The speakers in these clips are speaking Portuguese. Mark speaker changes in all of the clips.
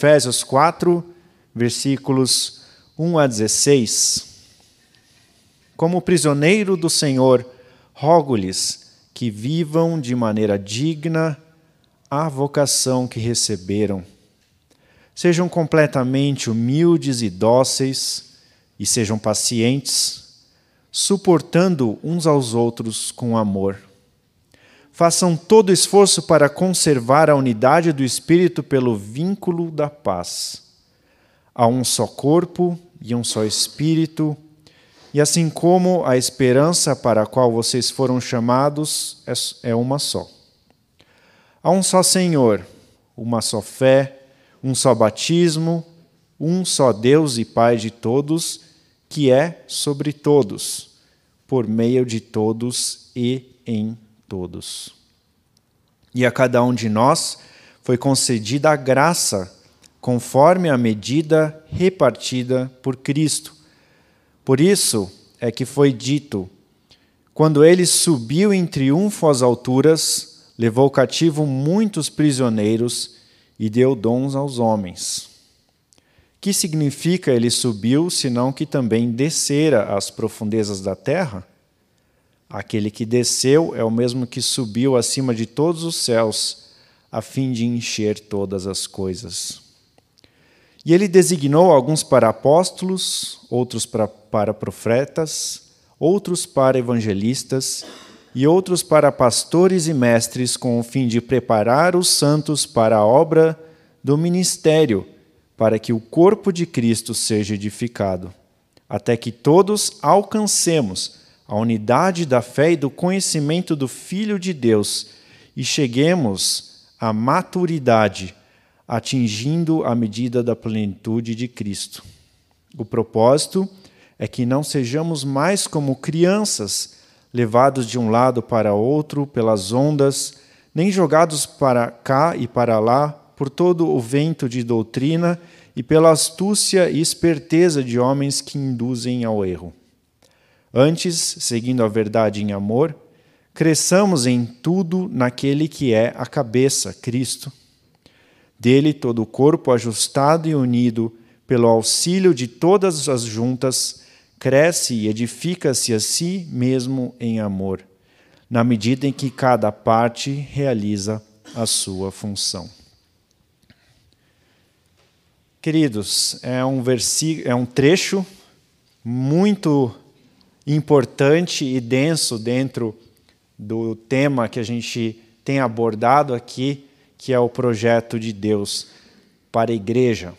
Speaker 1: Efésios 4, versículos 1 a 16. Como prisioneiro do Senhor, rogo-lhes que vivam de maneira digna a vocação que receberam. Sejam completamente humildes e dóceis e sejam pacientes, suportando uns aos outros com amor. Façam todo esforço para conservar a unidade do Espírito pelo vínculo da paz. Há um só corpo e um só Espírito, e assim como a esperança para a qual vocês foram chamados é, é uma só. Há um só Senhor, uma só fé, um só batismo, um só Deus e Pai de todos, que é sobre todos, por meio de todos e em todos. E a cada um de nós foi concedida a graça, conforme a medida repartida por Cristo. Por isso é que foi dito: quando ele subiu em triunfo às alturas, levou cativo muitos prisioneiros e deu dons aos homens. Que significa ele subiu, senão que também descera às profundezas da terra? Aquele que desceu é o mesmo que subiu acima de todos os céus, a fim de encher todas as coisas. E ele designou alguns para apóstolos, outros para, para profetas, outros para evangelistas e outros para pastores e mestres, com o fim de preparar os santos para a obra do ministério, para que o corpo de Cristo seja edificado, até que todos alcancemos a unidade da fé e do conhecimento do Filho de Deus e cheguemos à maturidade, atingindo a medida da plenitude de Cristo. O propósito é que não sejamos mais como crianças, levados de um lado para outro pelas ondas, nem jogados para cá e para lá por todo o vento de doutrina e pela astúcia e esperteza de homens que induzem ao erro. Antes, seguindo a verdade em amor, cresçamos em tudo naquele que é a cabeça, Cristo. Dele todo o corpo ajustado e unido pelo auxílio de todas as juntas cresce e edifica-se a si mesmo em amor, na medida em que cada parte realiza a sua função. Queridos, é um é um trecho muito importante e denso dentro do tema que a gente tem abordado aqui, que é o projeto de Deus para a igreja.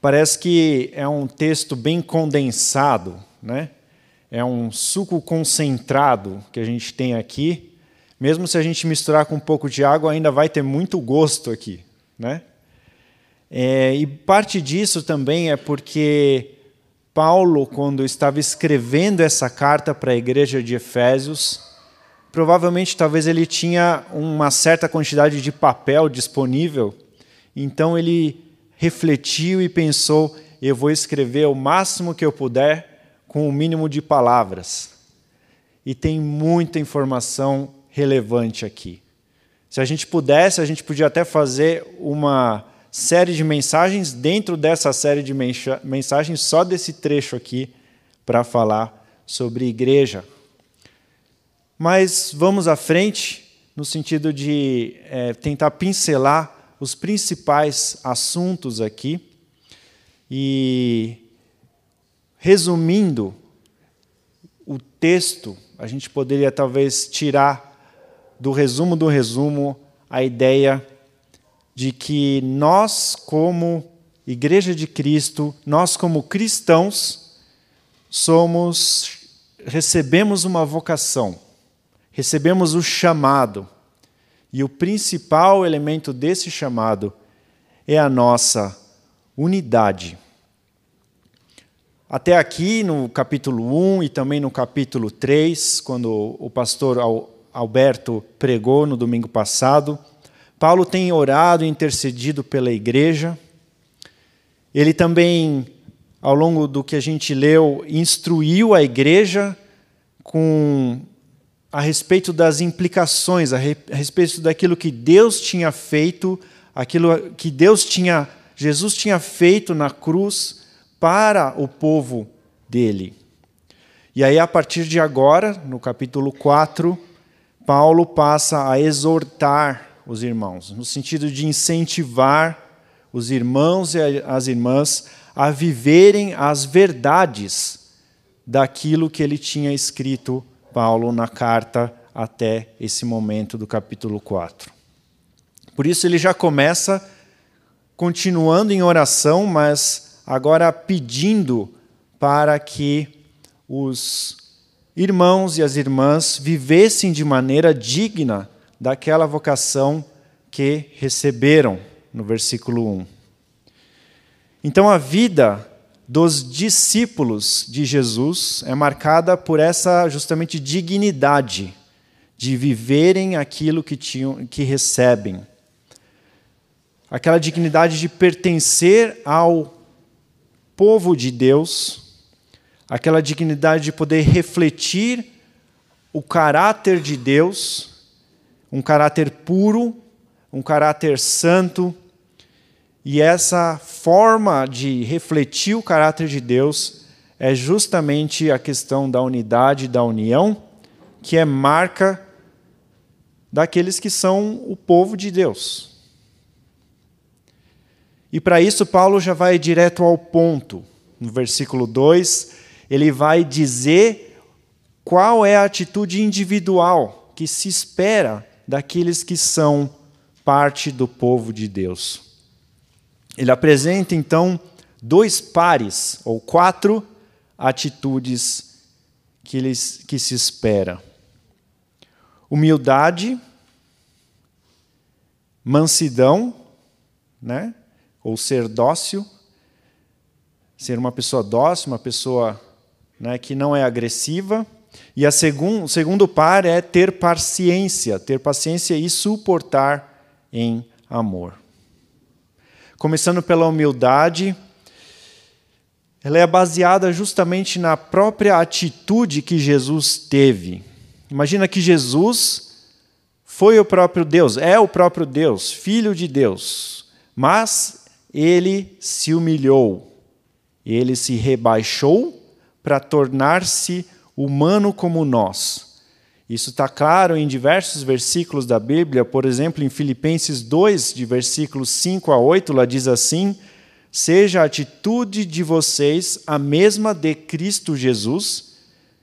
Speaker 1: Parece que é um texto bem condensado, né? É um suco concentrado que a gente tem aqui. Mesmo se a gente misturar com um pouco de água, ainda vai ter muito gosto aqui, né? É, e parte disso também é porque Paulo, quando estava escrevendo essa carta para a igreja de Efésios, provavelmente talvez ele tinha uma certa quantidade de papel disponível, então ele refletiu e pensou: eu vou escrever o máximo que eu puder com o mínimo de palavras. E tem muita informação relevante aqui. Se a gente pudesse, a gente podia até fazer uma série de mensagens dentro dessa série de mensagens, só desse trecho aqui, para falar sobre igreja. Mas vamos à frente, no sentido de é, tentar pincelar os principais assuntos aqui. E, resumindo o texto, a gente poderia talvez tirar do resumo do resumo a ideia de que nós, como Igreja de Cristo, nós, como cristãos, somos, recebemos uma vocação, recebemos o chamado. E o principal elemento desse chamado é a nossa unidade. Até aqui, no capítulo 1 e também no capítulo 3, quando o pastor Alberto pregou no domingo passado, Paulo tem orado e intercedido pela igreja. Ele também, ao longo do que a gente leu, instruiu a igreja com a respeito das implicações, a, respeito daquilo que Deus tinha feito aquilo que Deus tinha, Jesus tinha feito na cruz para o povo dele. E aí, a partir de agora, no capítulo 4, Paulo passa a exortar os irmãos, no sentido de incentivar os irmãos e as irmãs a viverem as verdades daquilo que ele tinha escrito, Paulo, na carta até esse momento do capítulo 4. Por isso ele já começa continuando em oração, mas agora pedindo para que os irmãos e as irmãs vivessem de maneira digna daquela vocação que receberam, no versículo 1. Então a vida dos discípulos de Jesus é marcada por essa justamente dignidade de viverem aquilo que tinham que recebem. Aquela dignidade de pertencer ao povo de Deus, aquela dignidade de poder refletir o caráter de Deus um caráter puro, um caráter santo, e essa forma de refletir o caráter de Deus é justamente a questão da unidade, da união, que é marca daqueles que são o povo de Deus. E para isso, Paulo já vai direto ao ponto. No versículo 2, ele vai dizer qual é a atitude individual que se espera daqueles que são parte do povo de Deus. Ele apresenta então dois pares ou quatro atitudes que, eles, que se espera: humildade, mansidão, né? ou ser dócil, ser uma pessoa dócil, uma pessoa né, que não é agressiva e segun, o segundo par é ter paciência, ter paciência e suportar em amor. Começando pela humildade, ela é baseada justamente na própria atitude que Jesus teve. Imagina que Jesus foi o próprio Deus, é o próprio Deus, filho de Deus, mas ele se humilhou, ele se rebaixou para tornar-se humano como nós. Isso está claro em diversos versículos da Bíblia, por exemplo, em Filipenses 2, de versículos 5 a 8, lá diz assim: Seja a atitude de vocês a mesma de Cristo Jesus,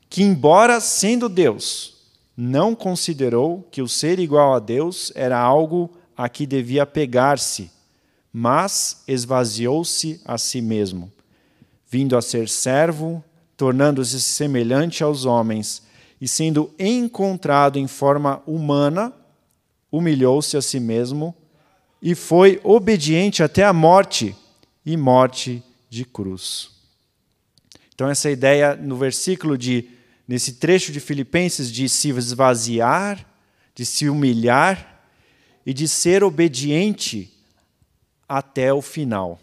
Speaker 1: que, embora sendo Deus, não considerou que o ser igual a Deus era algo a que devia pegar-se, mas esvaziou-se a si mesmo, vindo a ser servo tornando-se semelhante aos homens, e sendo encontrado em forma humana, humilhou-se a si mesmo e foi obediente até a morte e morte de cruz. Então essa ideia no versículo de nesse trecho de Filipenses de se esvaziar, de se humilhar e de ser obediente até o final.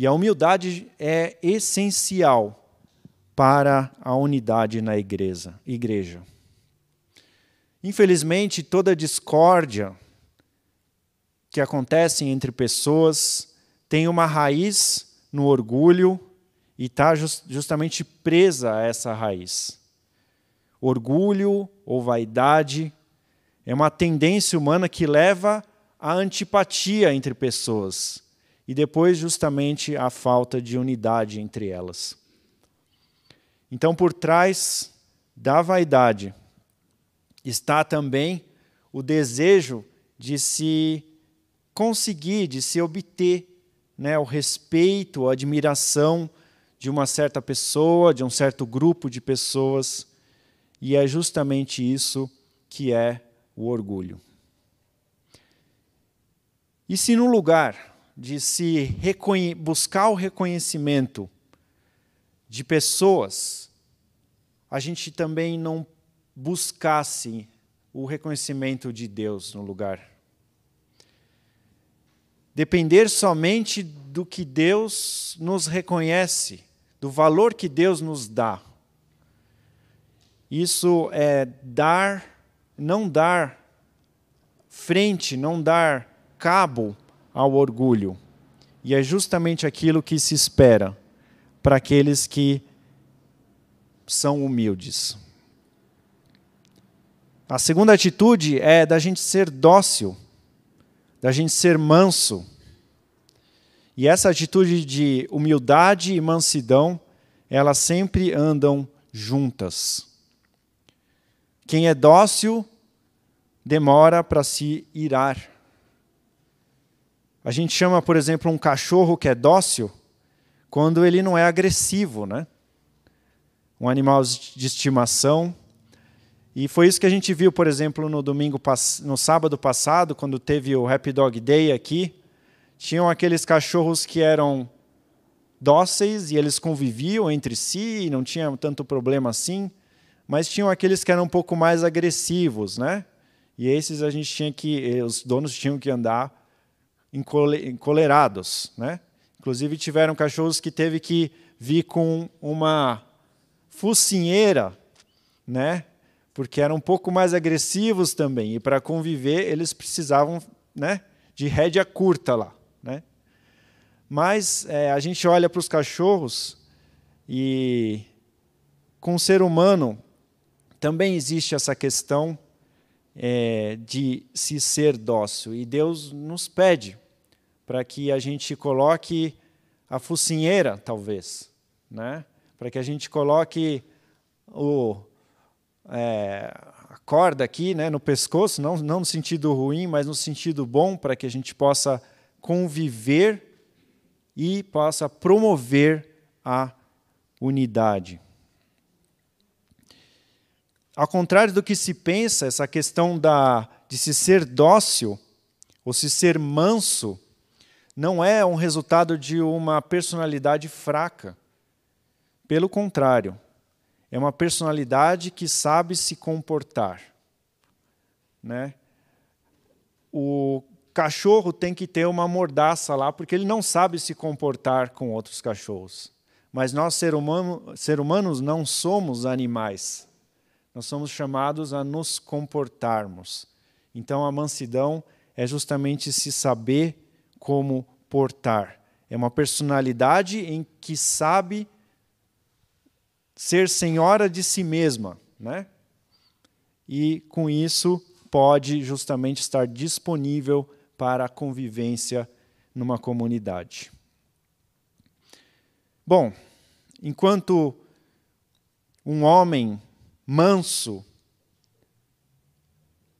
Speaker 1: E a humildade é essencial para a unidade na igreja. igreja. Infelizmente, toda discórdia que acontece entre pessoas tem uma raiz no orgulho e está just, justamente presa a essa raiz. Orgulho ou vaidade é uma tendência humana que leva à antipatia entre pessoas e depois, justamente, a falta de unidade entre elas. Então, por trás da vaidade está também o desejo de se conseguir, de se obter né, o respeito, a admiração de uma certa pessoa, de um certo grupo de pessoas. E é justamente isso que é o orgulho. E se no lugar de se buscar o reconhecimento de pessoas, a gente também não buscasse o reconhecimento de Deus no lugar. Depender somente do que Deus nos reconhece, do valor que Deus nos dá. Isso é dar, não dar frente, não dar cabo ao orgulho. E é justamente aquilo que se espera para aqueles que são humildes. A segunda atitude é da gente ser dócil, da gente ser manso. E essa atitude de humildade e mansidão, elas sempre andam juntas. Quem é dócil demora para se irar. A gente chama, por exemplo, um cachorro que é dócil quando ele não é agressivo, né? Um animal de estimação. E foi isso que a gente viu, por exemplo, no domingo no sábado passado, quando teve o Happy Dog Day aqui. Tinham aqueles cachorros que eram dóceis e eles conviviam entre si, não tinha tanto problema assim, mas tinham aqueles que eram um pouco mais agressivos, né? E esses a gente tinha que, os donos tinham que andar encolerados, né? Inclusive tiveram cachorros que teve que vir com uma focinheira, né? Porque eram um pouco mais agressivos também e para conviver eles precisavam, né, de rédea curta lá, né? Mas é, a gente olha para os cachorros e com o ser humano também existe essa questão é, de se ser dócil. E Deus nos pede para que a gente coloque a focinheira, talvez, né? para que a gente coloque o, é, a corda aqui né, no pescoço, não, não no sentido ruim, mas no sentido bom, para que a gente possa conviver e possa promover a unidade. Ao contrário do que se pensa, essa questão da, de se ser dócil ou se ser manso não é um resultado de uma personalidade fraca. Pelo contrário, é uma personalidade que sabe se comportar. Né? O cachorro tem que ter uma mordaça lá, porque ele não sabe se comportar com outros cachorros. Mas nós, ser, humano, ser humanos, não somos animais. Nós somos chamados a nos comportarmos. Então, a mansidão é justamente se saber como portar. É uma personalidade em que sabe ser senhora de si mesma, né? E com isso pode justamente estar disponível para a convivência numa comunidade. Bom, enquanto um homem manso,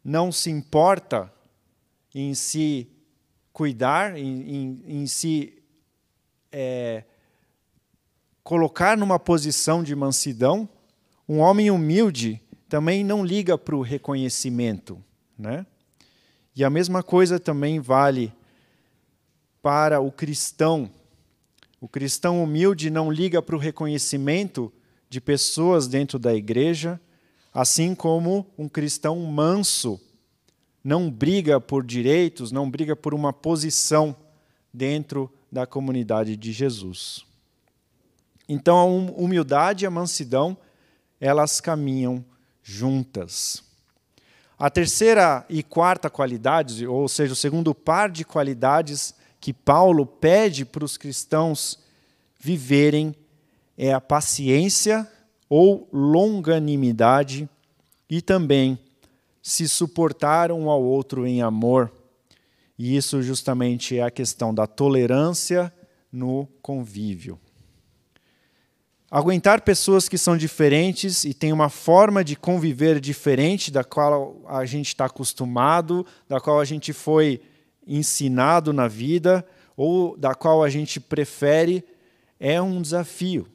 Speaker 1: não se importa em se cuidar, em, em, em se é, colocar numa posição de mansidão, um homem humilde também não liga para o reconhecimento. Né? E a mesma coisa também vale para o cristão. O cristão humilde não liga para o reconhecimento de pessoas dentro da igreja, assim como um cristão manso não briga por direitos, não briga por uma posição dentro da comunidade de Jesus. Então a humildade e a mansidão, elas caminham juntas. A terceira e quarta qualidade, ou seja, o segundo par de qualidades que Paulo pede para os cristãos viverem é a paciência ou longanimidade e também se suportar um ao outro em amor. E isso justamente é a questão da tolerância no convívio. Aguentar pessoas que são diferentes e têm uma forma de conviver diferente da qual a gente está acostumado, da qual a gente foi ensinado na vida ou da qual a gente prefere, é um desafio.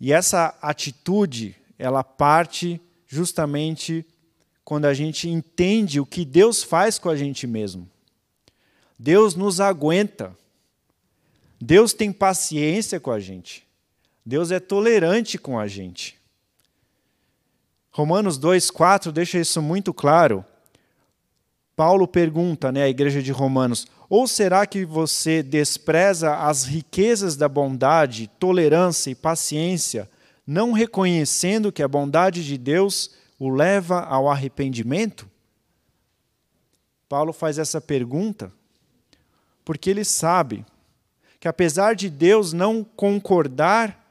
Speaker 1: E essa atitude, ela parte justamente quando a gente entende o que Deus faz com a gente mesmo. Deus nos aguenta. Deus tem paciência com a gente. Deus é tolerante com a gente. Romanos 2:4 deixa isso muito claro. Paulo pergunta, né, à igreja de Romanos: ou será que você despreza as riquezas da bondade, tolerância e paciência, não reconhecendo que a bondade de Deus o leva ao arrependimento? Paulo faz essa pergunta porque ele sabe que, apesar de Deus não concordar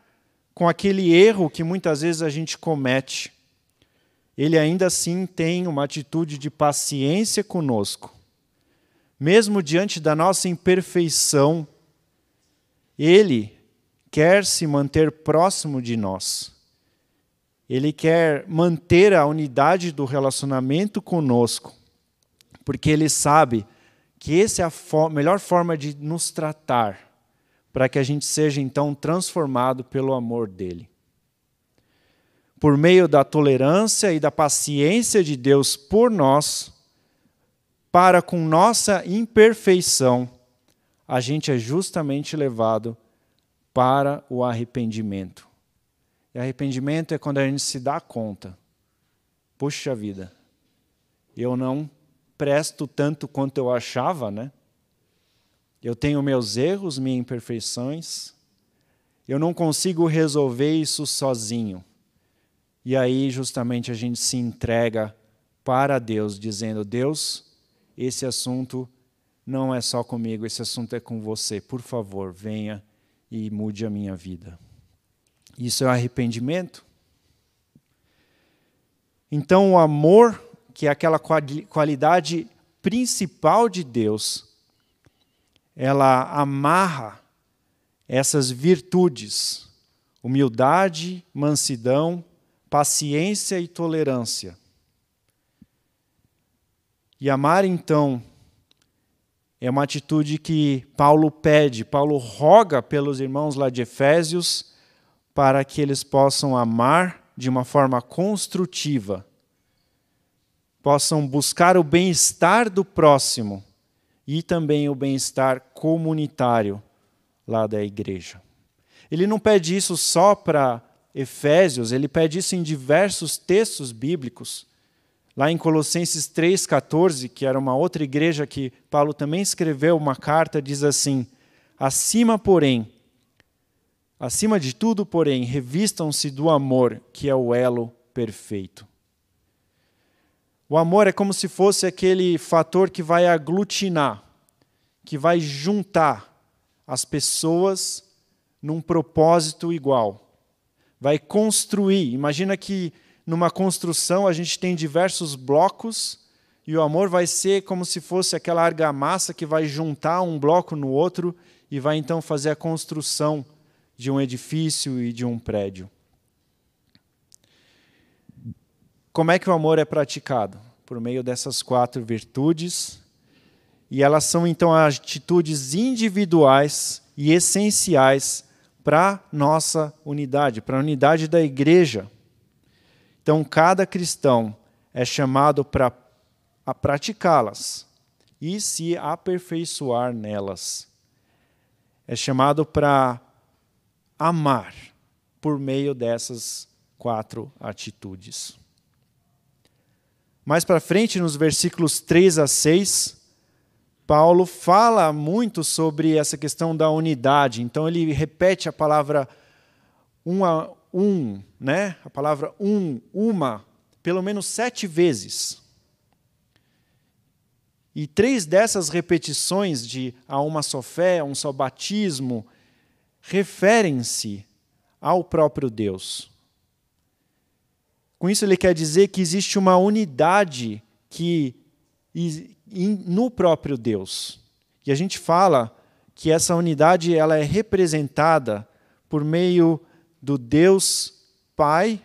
Speaker 1: com aquele erro que muitas vezes a gente comete, ele ainda assim tem uma atitude de paciência conosco. Mesmo diante da nossa imperfeição, ele quer se manter próximo de nós. Ele quer manter a unidade do relacionamento conosco, porque ele sabe que essa é a melhor forma de nos tratar, para que a gente seja então transformado pelo amor dele. Por meio da tolerância e da paciência de Deus por nós, para com nossa imperfeição, a gente é justamente levado para o arrependimento. E arrependimento é quando a gente se dá conta. Puxa vida, eu não presto tanto quanto eu achava, né? Eu tenho meus erros, minhas imperfeições. Eu não consigo resolver isso sozinho. E aí, justamente, a gente se entrega para Deus, dizendo: Deus, esse assunto não é só comigo, esse assunto é com você. Por favor, venha e mude a minha vida. Isso é arrependimento? Então, o amor, que é aquela qualidade principal de Deus, ela amarra essas virtudes: humildade, mansidão, paciência e tolerância. E amar, então, é uma atitude que Paulo pede, Paulo roga pelos irmãos lá de Efésios para que eles possam amar de uma forma construtiva, possam buscar o bem-estar do próximo e também o bem-estar comunitário lá da igreja. Ele não pede isso só para Efésios, ele pede isso em diversos textos bíblicos. Lá em Colossenses 3,14, que era uma outra igreja que Paulo também escreveu uma carta, diz assim: Acima, porém, Acima de tudo, porém, revistam-se do amor, que é o elo perfeito. O amor é como se fosse aquele fator que vai aglutinar, que vai juntar as pessoas num propósito igual. Vai construir. Imagina que numa construção a gente tem diversos blocos e o amor vai ser como se fosse aquela argamassa que vai juntar um bloco no outro e vai então fazer a construção de um edifício e de um prédio. Como é que o amor é praticado? Por meio dessas quatro virtudes. E elas são então atitudes individuais e essenciais para nossa unidade, para a unidade da igreja. Então, cada cristão é chamado para praticá-las e se aperfeiçoar nelas. É chamado para amar por meio dessas quatro atitudes. Mais para frente, nos versículos 3 a 6, Paulo fala muito sobre essa questão da unidade. Então ele repete a palavra um, a, um né? A palavra um, uma, pelo menos sete vezes. E três dessas repetições de a uma só fé, a um só batismo, referem-se ao próprio Deus. Com isso, ele quer dizer que existe uma unidade que no próprio Deus. E a gente fala que essa unidade ela é representada por meio do Deus Pai,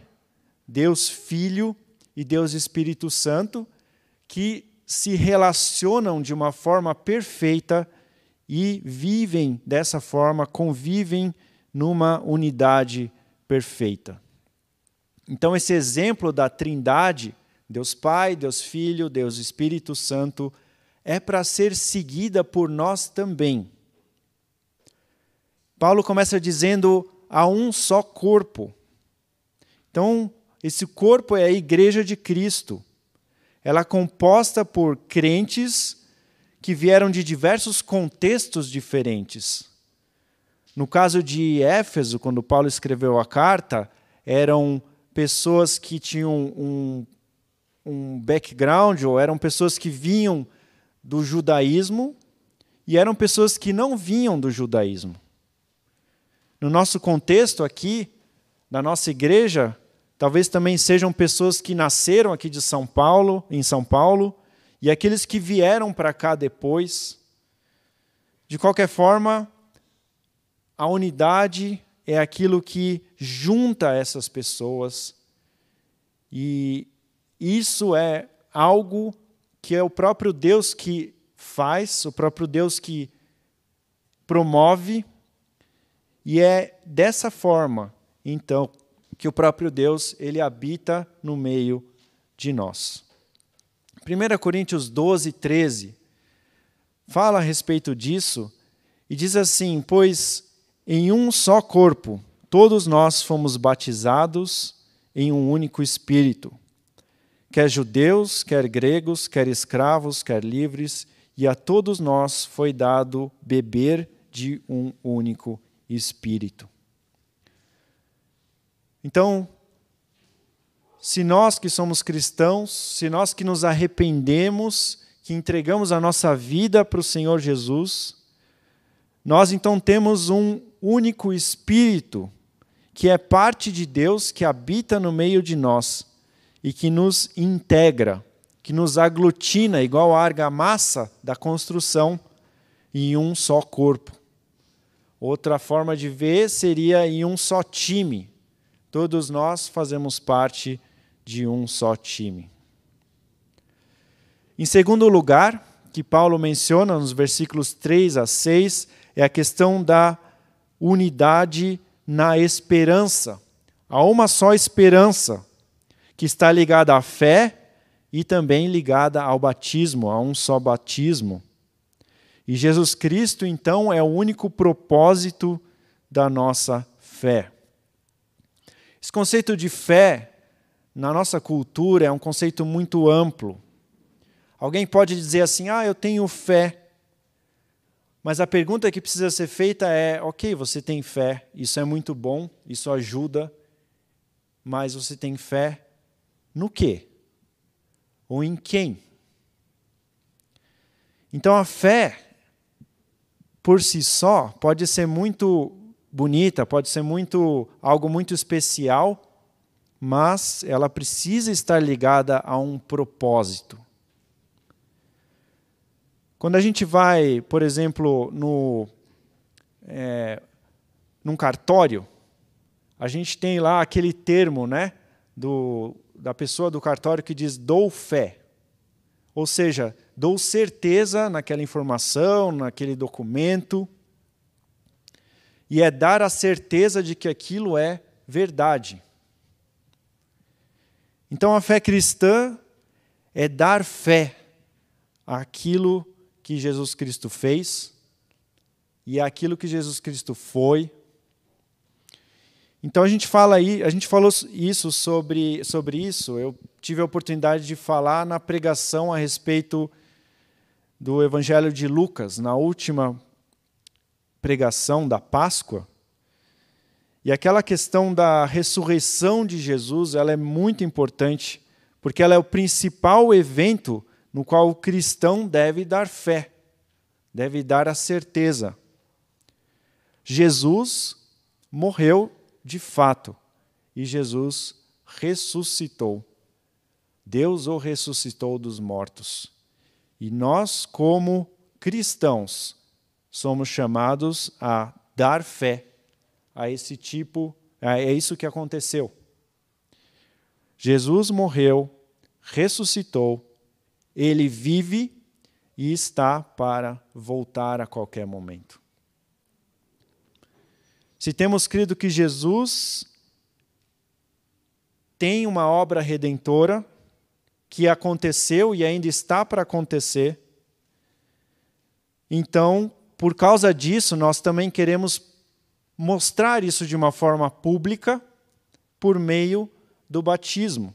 Speaker 1: Deus Filho e Deus Espírito Santo, que se relacionam de uma forma perfeita e vivem dessa forma, convivem numa unidade perfeita. Então, esse exemplo da Trindade, Deus Pai, Deus Filho, Deus Espírito Santo, é para ser seguida por nós também. Paulo começa dizendo há um só corpo. Então, esse corpo é a igreja de Cristo. Ela é composta por crentes que vieram de diversos contextos diferentes. No caso de Éfeso, quando Paulo escreveu a carta, eram pessoas que tinham um, um background, ou eram pessoas que vinham do judaísmo e eram pessoas que não vinham do judaísmo. No nosso contexto aqui, da nossa igreja, talvez também sejam pessoas que nasceram aqui de São Paulo, em São Paulo, e aqueles que vieram para cá depois. De qualquer forma, a unidade é aquilo que junta essas pessoas. E isso é algo que é o próprio Deus que faz, o próprio Deus que promove, e é dessa forma, então, que o próprio Deus ele habita no meio de nós. 1 Coríntios 12, 13 fala a respeito disso e diz assim: Pois em um só corpo todos nós fomos batizados em um único espírito, quer judeus, quer gregos, quer escravos, quer livres, e a todos nós foi dado beber de um único espírito. Então, se nós que somos cristãos, se nós que nos arrependemos, que entregamos a nossa vida para o Senhor Jesus, nós então temos um único Espírito que é parte de Deus, que habita no meio de nós e que nos integra, que nos aglutina, igual a argamassa da construção, em um só corpo. Outra forma de ver seria em um só time. Todos nós fazemos parte de um só time. Em segundo lugar, que Paulo menciona nos versículos 3 a 6, é a questão da unidade na esperança. Há uma só esperança, que está ligada à fé e também ligada ao batismo, a um só batismo. E Jesus Cristo, então, é o único propósito da nossa fé. Esse conceito de fé, na nossa cultura, é um conceito muito amplo. Alguém pode dizer assim: ah, eu tenho fé. Mas a pergunta que precisa ser feita é: ok, você tem fé, isso é muito bom, isso ajuda, mas você tem fé no quê? Ou em quem? Então a fé, por si só, pode ser muito bonita, pode ser muito algo muito especial, mas ela precisa estar ligada a um propósito. Quando a gente vai, por exemplo, no, é, num cartório, a gente tem lá aquele termo né, do, da pessoa do cartório que diz dou fé. Ou seja, dou certeza naquela informação, naquele documento. E é dar a certeza de que aquilo é verdade. Então a fé cristã é dar fé àquilo que Jesus Cristo fez e aquilo que Jesus Cristo foi. Então a gente fala aí, a gente falou isso sobre, sobre isso. Eu tive a oportunidade de falar na pregação a respeito do Evangelho de Lucas, na última pregação da Páscoa. E aquela questão da ressurreição de Jesus, ela é muito importante, porque ela é o principal evento no qual o cristão deve dar fé, deve dar a certeza. Jesus morreu de fato e Jesus ressuscitou. Deus o ressuscitou dos mortos. E nós, como cristãos, somos chamados a dar fé a esse tipo, é isso que aconteceu. Jesus morreu, ressuscitou ele vive e está para voltar a qualquer momento. Se temos crido que Jesus tem uma obra redentora que aconteceu e ainda está para acontecer, então, por causa disso, nós também queremos mostrar isso de uma forma pública por meio do batismo.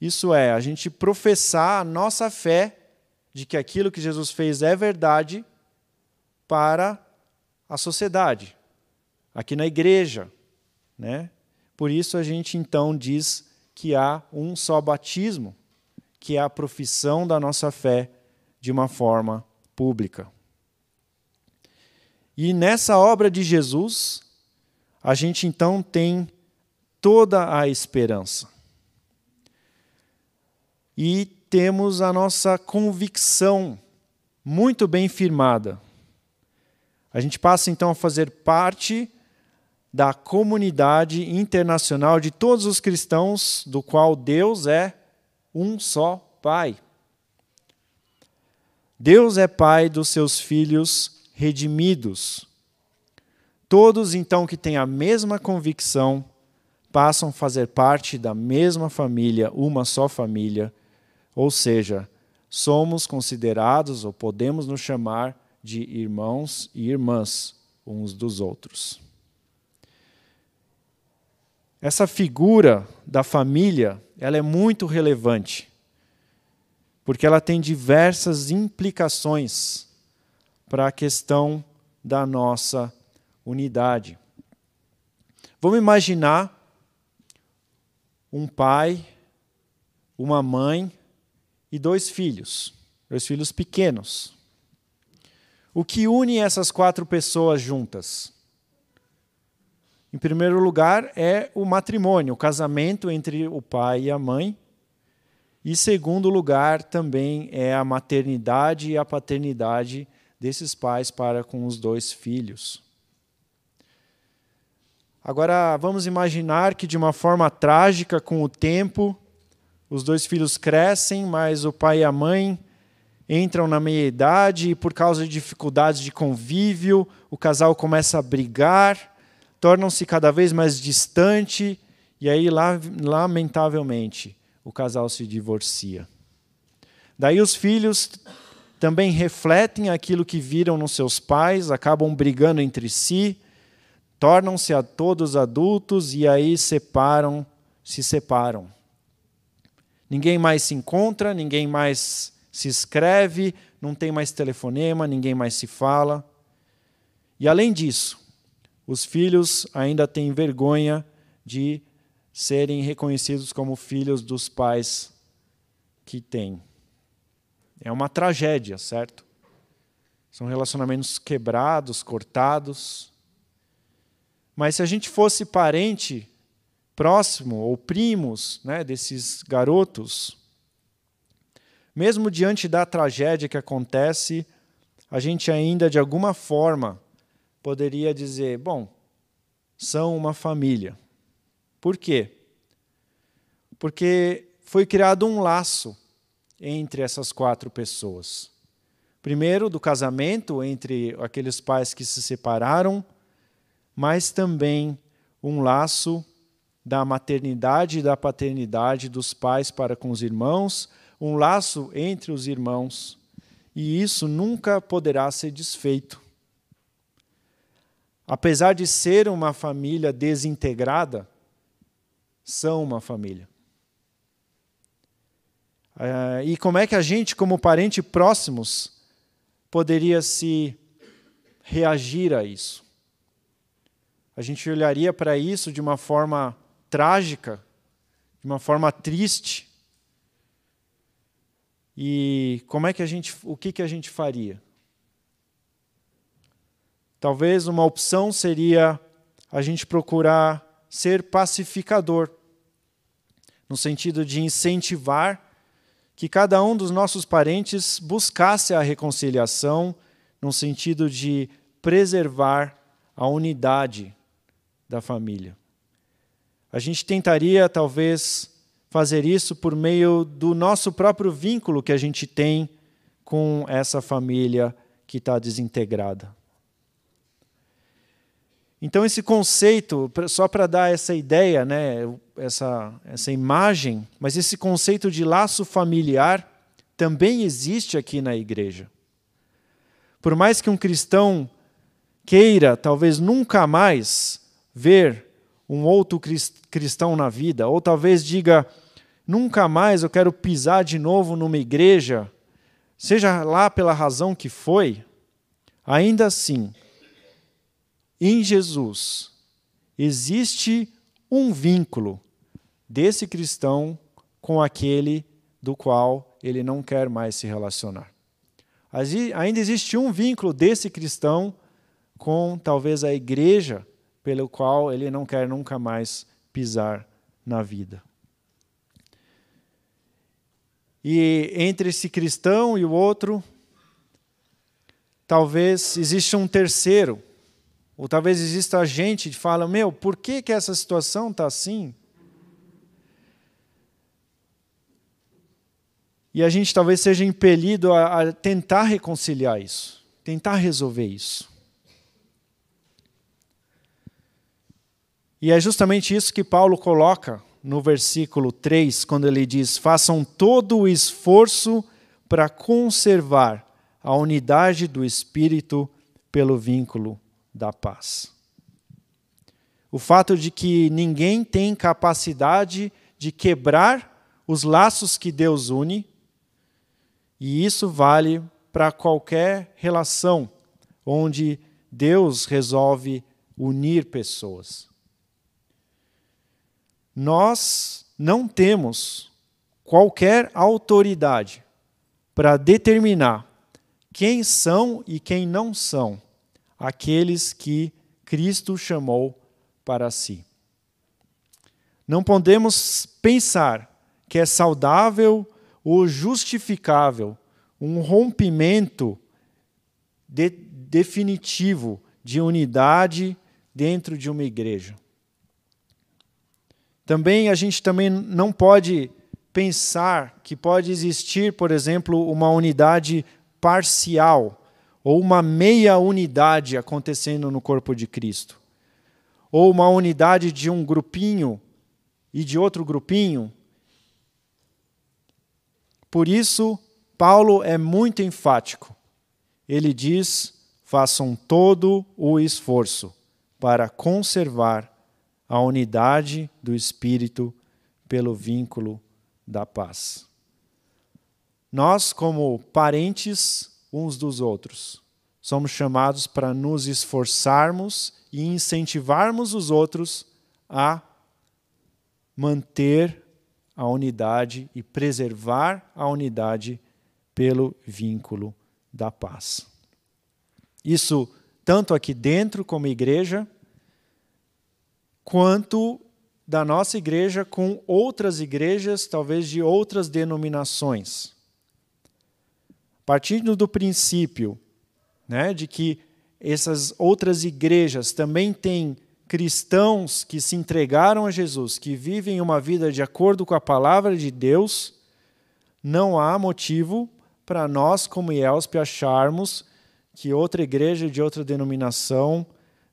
Speaker 1: Isso é, a gente professar a nossa fé de que aquilo que Jesus fez é verdade para a sociedade, aqui na igreja. Né? Por isso a gente então diz que há um só batismo, que é a profissão da nossa fé de uma forma pública. E nessa obra de Jesus, a gente então tem toda a esperança. E temos a nossa convicção muito bem firmada. A gente passa então a fazer parte da comunidade internacional de todos os cristãos, do qual Deus é um só Pai. Deus é Pai dos seus filhos redimidos. Todos então que têm a mesma convicção passam a fazer parte da mesma família, uma só família, ou seja, somos considerados ou podemos nos chamar de irmãos e irmãs uns dos outros. Essa figura da família, ela é muito relevante, porque ela tem diversas implicações para a questão da nossa unidade. Vamos imaginar um pai, uma mãe e dois filhos, dois filhos pequenos. O que une essas quatro pessoas juntas? Em primeiro lugar, é o matrimônio, o casamento entre o pai e a mãe. E segundo lugar, também é a maternidade e a paternidade desses pais para com os dois filhos. Agora, vamos imaginar que, de uma forma trágica, com o tempo, os dois filhos crescem, mas o pai e a mãe entram na meia-idade e, por causa de dificuldades de convívio, o casal começa a brigar tornam-se cada vez mais distante e aí, lamentavelmente, o casal se divorcia. Daí os filhos também refletem aquilo que viram nos seus pais, acabam brigando entre si, tornam-se a todos adultos e aí separam, se separam. Ninguém mais se encontra, ninguém mais se escreve, não tem mais telefonema, ninguém mais se fala. E além disso, os filhos ainda têm vergonha de serem reconhecidos como filhos dos pais que têm. É uma tragédia, certo? São relacionamentos quebrados, cortados. Mas se a gente fosse parente próximo ou primos né, desses garotos, mesmo diante da tragédia que acontece, a gente ainda de alguma forma poderia dizer: bom, são uma família. Por quê? Porque foi criado um laço entre essas quatro pessoas. Primeiro, do casamento entre aqueles pais que se separaram, mas também um laço da maternidade e da paternidade dos pais para com os irmãos, um laço entre os irmãos. E isso nunca poderá ser desfeito apesar de ser uma família desintegrada, são uma família. Uh, e como é que a gente, como parente próximos, poderia se reagir a isso? A gente olharia para isso de uma forma trágica, de uma forma triste. E como é que a gente, o que que a gente faria? Talvez uma opção seria a gente procurar ser pacificador, no sentido de incentivar que cada um dos nossos parentes buscasse a reconciliação, no sentido de preservar a unidade da família. A gente tentaria, talvez, fazer isso por meio do nosso próprio vínculo que a gente tem com essa família que está desintegrada. Então, esse conceito, só para dar essa ideia, né, essa, essa imagem, mas esse conceito de laço familiar também existe aqui na igreja. Por mais que um cristão queira, talvez nunca mais, ver um outro cristão na vida, ou talvez diga, nunca mais eu quero pisar de novo numa igreja, seja lá pela razão que foi, ainda assim, em Jesus existe um vínculo desse cristão com aquele do qual ele não quer mais se relacionar. Ainda existe um vínculo desse cristão com talvez a igreja pelo qual ele não quer nunca mais pisar na vida. E entre esse cristão e o outro, talvez exista um terceiro, ou talvez exista gente que fala: Meu, por que, que essa situação está assim? E a gente talvez seja impelido a, a tentar reconciliar isso, tentar resolver isso. E é justamente isso que Paulo coloca no versículo 3, quando ele diz: Façam todo o esforço para conservar a unidade do espírito pelo vínculo da paz. O fato de que ninguém tem capacidade de quebrar os laços que Deus une, e isso vale para qualquer relação onde Deus resolve unir pessoas. Nós não temos qualquer autoridade para determinar quem são e quem não são aqueles que Cristo chamou para si. Não podemos pensar que é saudável ou justificável um rompimento de, definitivo de unidade dentro de uma igreja. Também a gente também não pode pensar que pode existir, por exemplo, uma unidade parcial ou uma meia unidade acontecendo no corpo de Cristo. Ou uma unidade de um grupinho e de outro grupinho por isso, Paulo é muito enfático. Ele diz: façam todo o esforço para conservar a unidade do Espírito pelo vínculo da paz. Nós, como parentes uns dos outros, somos chamados para nos esforçarmos e incentivarmos os outros a manter a unidade e preservar a unidade pelo vínculo da paz. Isso tanto aqui dentro como igreja, quanto da nossa igreja com outras igrejas, talvez de outras denominações. Partindo do princípio né, de que essas outras igrejas também têm cristãos que se entregaram a Jesus, que vivem uma vida de acordo com a palavra de Deus, não há motivo para nós, como IELSP, acharmos que outra igreja de outra denominação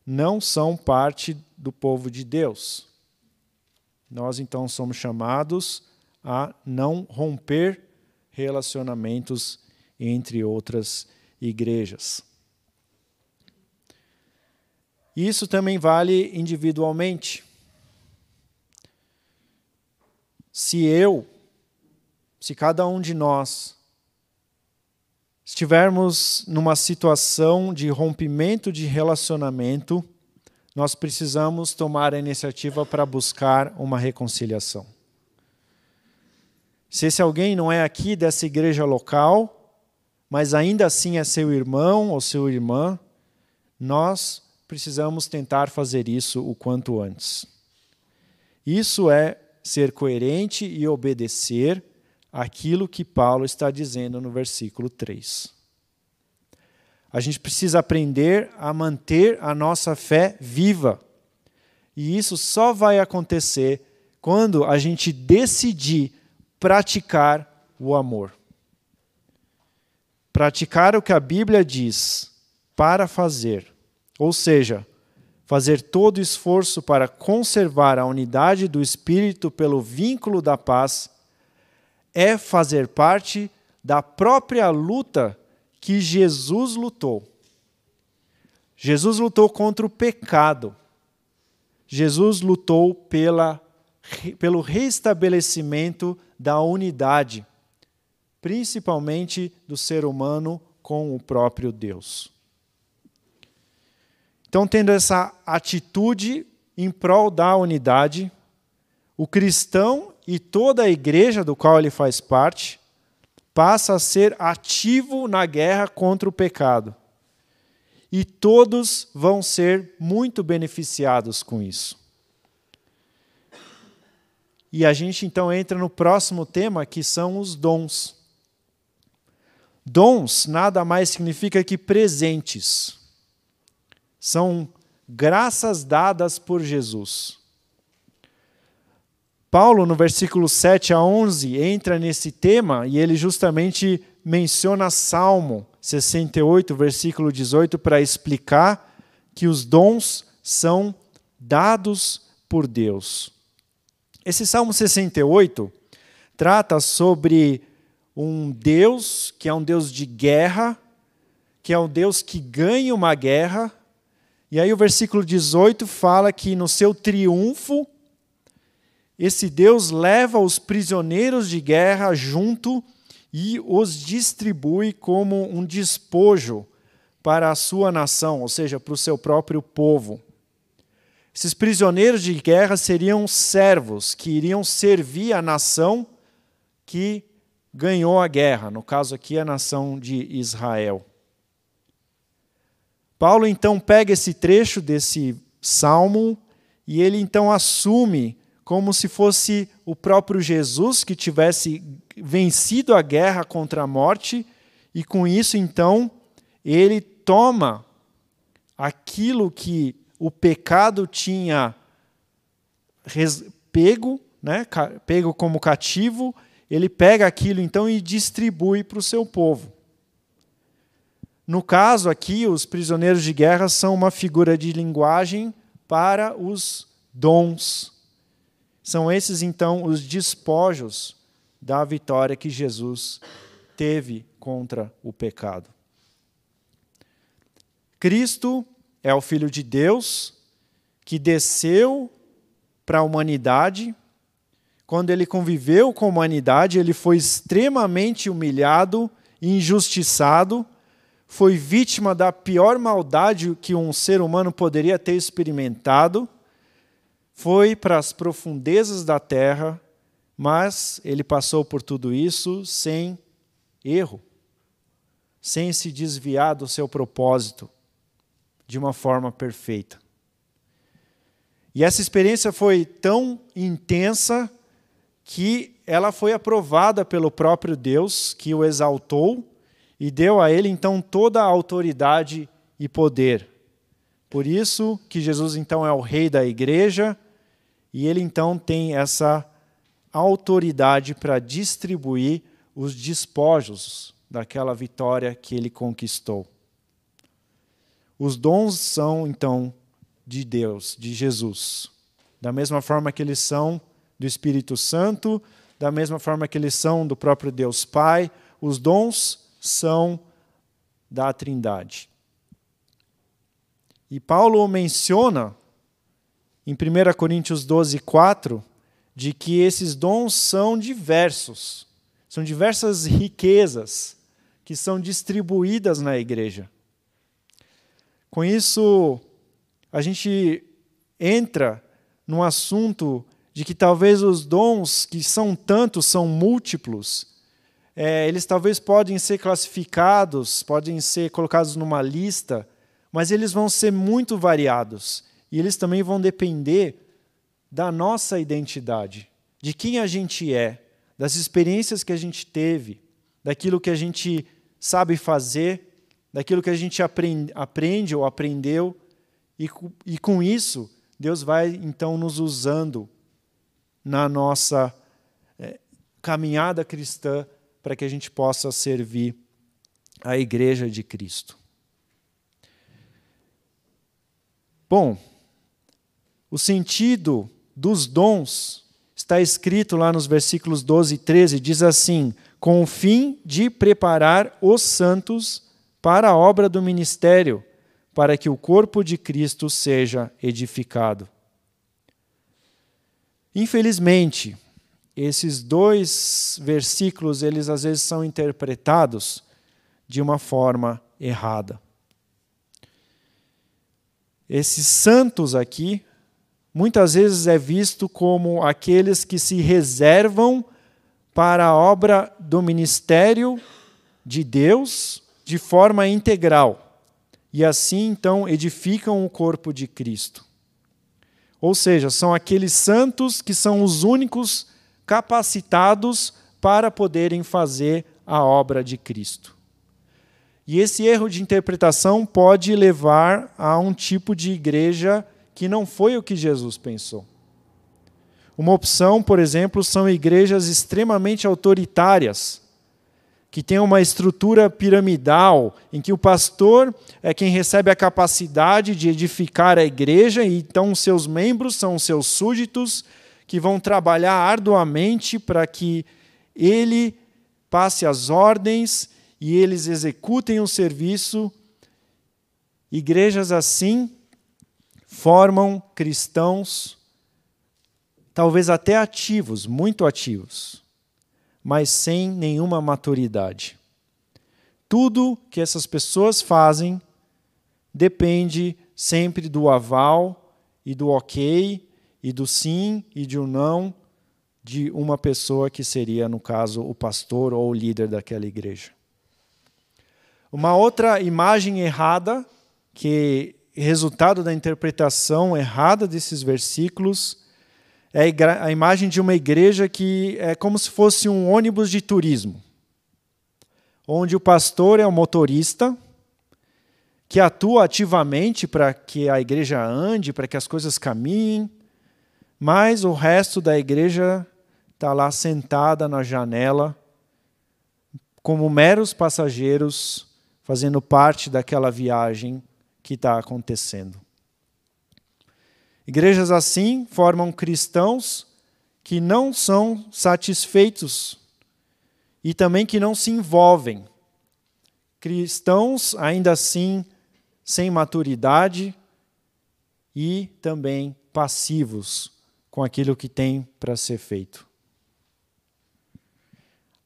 Speaker 1: não são parte do povo de Deus. Nós então somos chamados a não romper relacionamentos entre outras igrejas. Isso também vale individualmente. Se eu, se cada um de nós estivermos numa situação de rompimento de relacionamento, nós precisamos tomar a iniciativa para buscar uma reconciliação. Se esse alguém não é aqui dessa igreja local, mas ainda assim é seu irmão ou sua irmã, nós precisamos tentar fazer isso o quanto antes. Isso é ser coerente e obedecer aquilo que Paulo está dizendo no versículo 3. A gente precisa aprender a manter a nossa fé viva. E isso só vai acontecer quando a gente decidir praticar o amor. Praticar o que a Bíblia diz para fazer ou seja, fazer todo esforço para conservar a unidade do espírito pelo vínculo da paz, é fazer parte da própria luta que Jesus lutou. Jesus lutou contra o pecado. Jesus lutou pela, pelo restabelecimento da unidade, principalmente do ser humano com o próprio Deus. Então, tendo essa atitude em prol da unidade, o cristão e toda a igreja do qual ele faz parte passa a ser ativo na guerra contra o pecado. E todos vão ser muito beneficiados com isso. E a gente então entra no próximo tema, que são os dons. Dons nada mais significa que presentes. São graças dadas por Jesus. Paulo, no versículo 7 a 11, entra nesse tema e ele justamente menciona Salmo 68, versículo 18, para explicar que os dons são dados por Deus. Esse Salmo 68 trata sobre um Deus que é um Deus de guerra, que é um Deus que ganha uma guerra. E aí o versículo 18 fala que no seu triunfo, esse Deus leva os prisioneiros de guerra junto e os distribui como um despojo para a sua nação, ou seja, para o seu próprio povo. Esses prisioneiros de guerra seriam servos que iriam servir a nação que ganhou a guerra, no caso aqui a nação de Israel. Paulo então pega esse trecho desse salmo e ele então assume como se fosse o próprio Jesus que tivesse vencido a guerra contra a morte e com isso então ele toma aquilo que o pecado tinha pego, né, pego como cativo, ele pega aquilo então e distribui para o seu povo. No caso aqui, os prisioneiros de guerra são uma figura de linguagem para os dons. São esses então os despojos da vitória que Jesus teve contra o pecado. Cristo é o Filho de Deus que desceu para a humanidade. Quando ele conviveu com a humanidade, ele foi extremamente humilhado, injustiçado, foi vítima da pior maldade que um ser humano poderia ter experimentado, foi para as profundezas da terra, mas ele passou por tudo isso sem erro, sem se desviar do seu propósito de uma forma perfeita. E essa experiência foi tão intensa que ela foi aprovada pelo próprio Deus, que o exaltou e deu a ele então toda a autoridade e poder. Por isso que Jesus então é o rei da igreja e ele então tem essa autoridade para distribuir os despojos daquela vitória que ele conquistou. Os dons são, então, de Deus, de Jesus. Da mesma forma que eles são do Espírito Santo, da mesma forma que eles são do próprio Deus Pai, os dons são da Trindade. E Paulo menciona em 1 Coríntios 12, 4, de que esses dons são diversos, são diversas riquezas que são distribuídas na igreja. Com isso, a gente entra num assunto de que talvez os dons, que são tantos, são múltiplos, é, eles talvez podem ser classificados, podem ser colocados numa lista, mas eles vão ser muito variados. E eles também vão depender da nossa identidade, de quem a gente é, das experiências que a gente teve, daquilo que a gente sabe fazer daquilo que a gente aprende, aprende ou aprendeu, e, e com isso, Deus vai então nos usando na nossa é, caminhada cristã para que a gente possa servir a igreja de Cristo. Bom, o sentido dos dons está escrito lá nos versículos 12 e 13, diz assim: com o fim de preparar os santos para a obra do ministério, para que o corpo de Cristo seja edificado. Infelizmente, esses dois versículos, eles às vezes são interpretados de uma forma errada. Esses santos aqui, muitas vezes é visto como aqueles que se reservam para a obra do ministério de Deus de forma integral. E assim, então, edificam o corpo de Cristo. Ou seja, são aqueles santos que são os únicos capacitados para poderem fazer a obra de Cristo. E esse erro de interpretação pode levar a um tipo de igreja que não foi o que Jesus pensou. Uma opção, por exemplo, são igrejas extremamente autoritárias, que têm uma estrutura piramidal, em que o pastor é quem recebe a capacidade de edificar a igreja, e então seus membros são seus súditos, que vão trabalhar arduamente para que ele passe as ordens e eles executem o serviço. Igrejas assim formam cristãos, talvez até ativos, muito ativos, mas sem nenhuma maturidade. Tudo que essas pessoas fazem depende sempre do aval e do ok, e do sim e de um não de uma pessoa que seria, no caso, o pastor ou o líder daquela igreja. Uma outra imagem errada, que resultado da interpretação errada desses versículos, é a imagem de uma igreja que é como se fosse um ônibus de turismo, onde o pastor é o motorista, que atua ativamente para que a igreja ande, para que as coisas caminhem, mas o resto da igreja está lá sentada na janela, como meros passageiros, fazendo parte daquela viagem que está acontecendo. Igrejas assim formam cristãos que não são satisfeitos e também que não se envolvem. Cristãos, ainda assim, sem maturidade e também passivos com aquilo que tem para ser feito.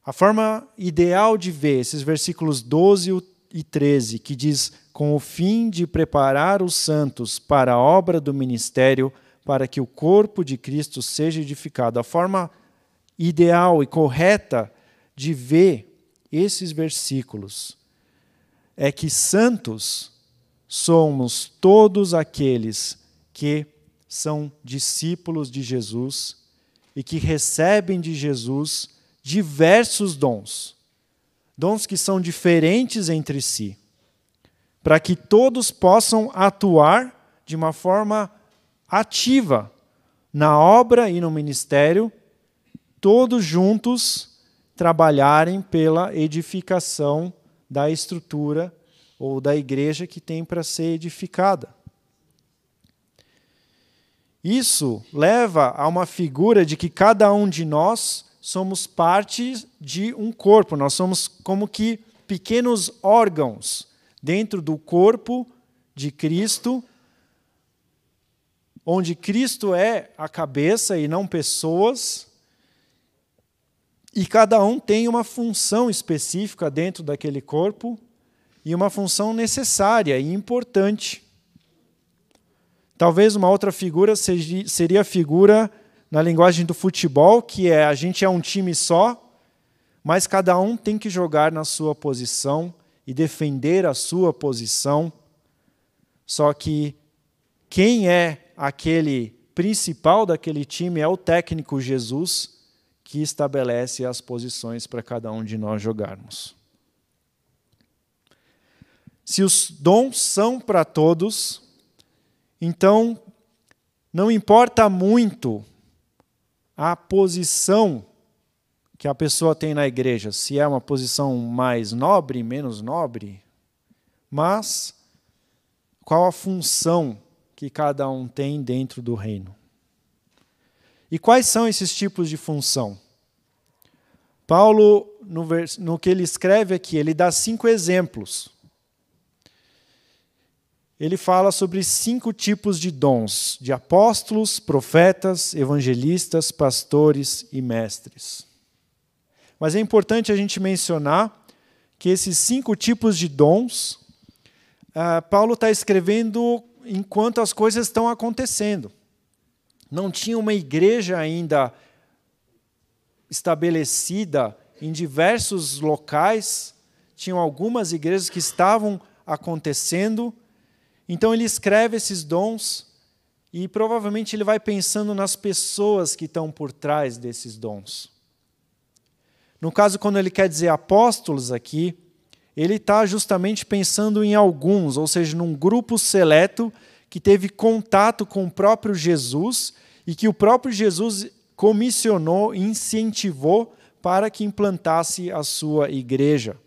Speaker 1: A forma ideal de ver esses versículos 12 e 13, que diz: com o fim de preparar os santos para a obra do ministério, para que o corpo de Cristo seja edificado. A forma ideal e correta de ver esses versículos é que santos somos todos aqueles que são discípulos de Jesus e que recebem de Jesus diversos dons, dons que são diferentes entre si, para que todos possam atuar de uma forma ativa na obra e no ministério, todos juntos trabalharem pela edificação da estrutura ou da igreja que tem para ser edificada. Isso leva a uma figura de que cada um de nós somos parte de um corpo, nós somos como que pequenos órgãos dentro do corpo de Cristo, onde Cristo é a cabeça e não pessoas, e cada um tem uma função específica dentro daquele corpo e uma função necessária e importante. Talvez uma outra figura seria a figura na linguagem do futebol, que é a gente é um time só, mas cada um tem que jogar na sua posição e defender a sua posição. Só que quem é aquele principal daquele time é o técnico Jesus, que estabelece as posições para cada um de nós jogarmos. Se os dons são para todos, então não importa muito a posição que a pessoa tem na igreja, se é uma posição mais nobre, menos nobre, mas qual a função que cada um tem dentro do reino. E quais são esses tipos de função? Paulo, no, no que ele escreve aqui, ele dá cinco exemplos ele fala sobre cinco tipos de dons: de apóstolos, profetas, evangelistas, pastores e mestres. Mas é importante a gente mencionar que esses cinco tipos de dons, uh, Paulo está escrevendo enquanto as coisas estão acontecendo. Não tinha uma igreja ainda estabelecida em diversos locais, tinham algumas igrejas que estavam acontecendo. Então ele escreve esses dons e provavelmente ele vai pensando nas pessoas que estão por trás desses dons. No caso, quando ele quer dizer apóstolos aqui, ele está justamente pensando em alguns, ou seja, num grupo seleto que teve contato com o próprio Jesus e que o próprio Jesus comissionou, incentivou para que implantasse a sua igreja.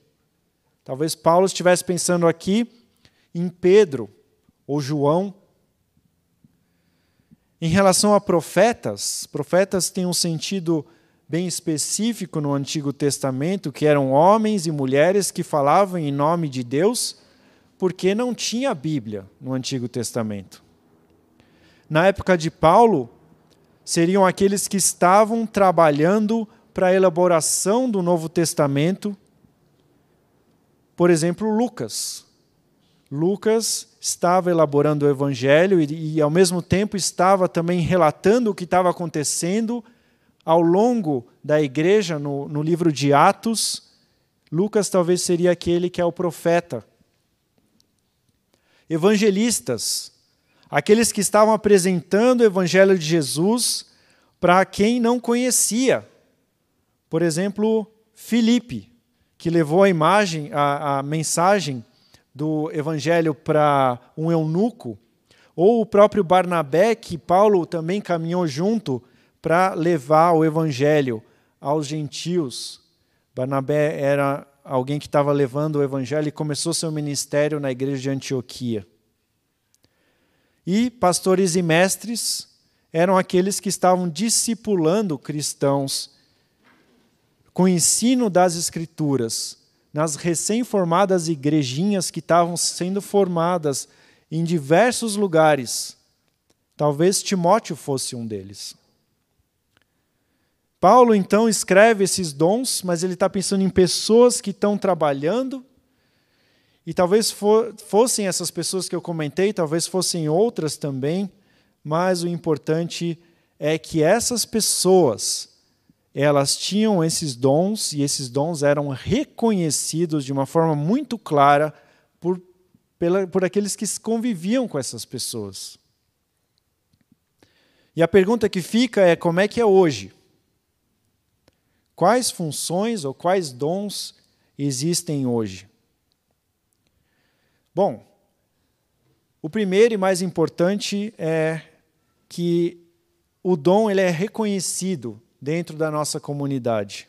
Speaker 1: Talvez Paulo estivesse pensando aqui em Pedro ou João. Em relação a profetas, profetas têm um sentido bem específico no Antigo Testamento, que eram homens e mulheres que falavam em nome de Deus, porque não tinha Bíblia no Antigo Testamento. Na época de Paulo, seriam aqueles que estavam trabalhando para a elaboração do Novo Testamento. Por exemplo, Lucas. Lucas estava elaborando o Evangelho e, e, ao mesmo tempo, estava também relatando o que estava acontecendo ao longo da igreja no, no livro de Atos. Lucas talvez seria aquele que é o profeta. Evangelistas aqueles que estavam apresentando o Evangelho de Jesus para quem não conhecia. Por exemplo, Filipe, que levou a imagem, a, a mensagem do Evangelho para um eunuco, ou o próprio Barnabé, que Paulo também caminhou junto para levar o Evangelho aos gentios. Barnabé era alguém que estava levando o Evangelho e começou seu ministério na igreja de Antioquia. E pastores e mestres eram aqueles que estavam discipulando cristãos com o ensino das Escrituras, nas recém-formadas igrejinhas que estavam sendo formadas em diversos lugares. Talvez Timóteo fosse um deles. Paulo então escreve esses dons, mas ele está pensando em pessoas que estão trabalhando e talvez for, fossem essas pessoas que eu comentei, talvez fossem outras também, mas o importante é que essas pessoas, elas tinham esses dons e esses dons eram reconhecidos de uma forma muito clara por, pela, por aqueles que conviviam com essas pessoas. E a pergunta que fica é como é que é hoje? Quais funções ou quais dons existem hoje? Bom, o primeiro e mais importante é que o dom ele é reconhecido dentro da nossa comunidade.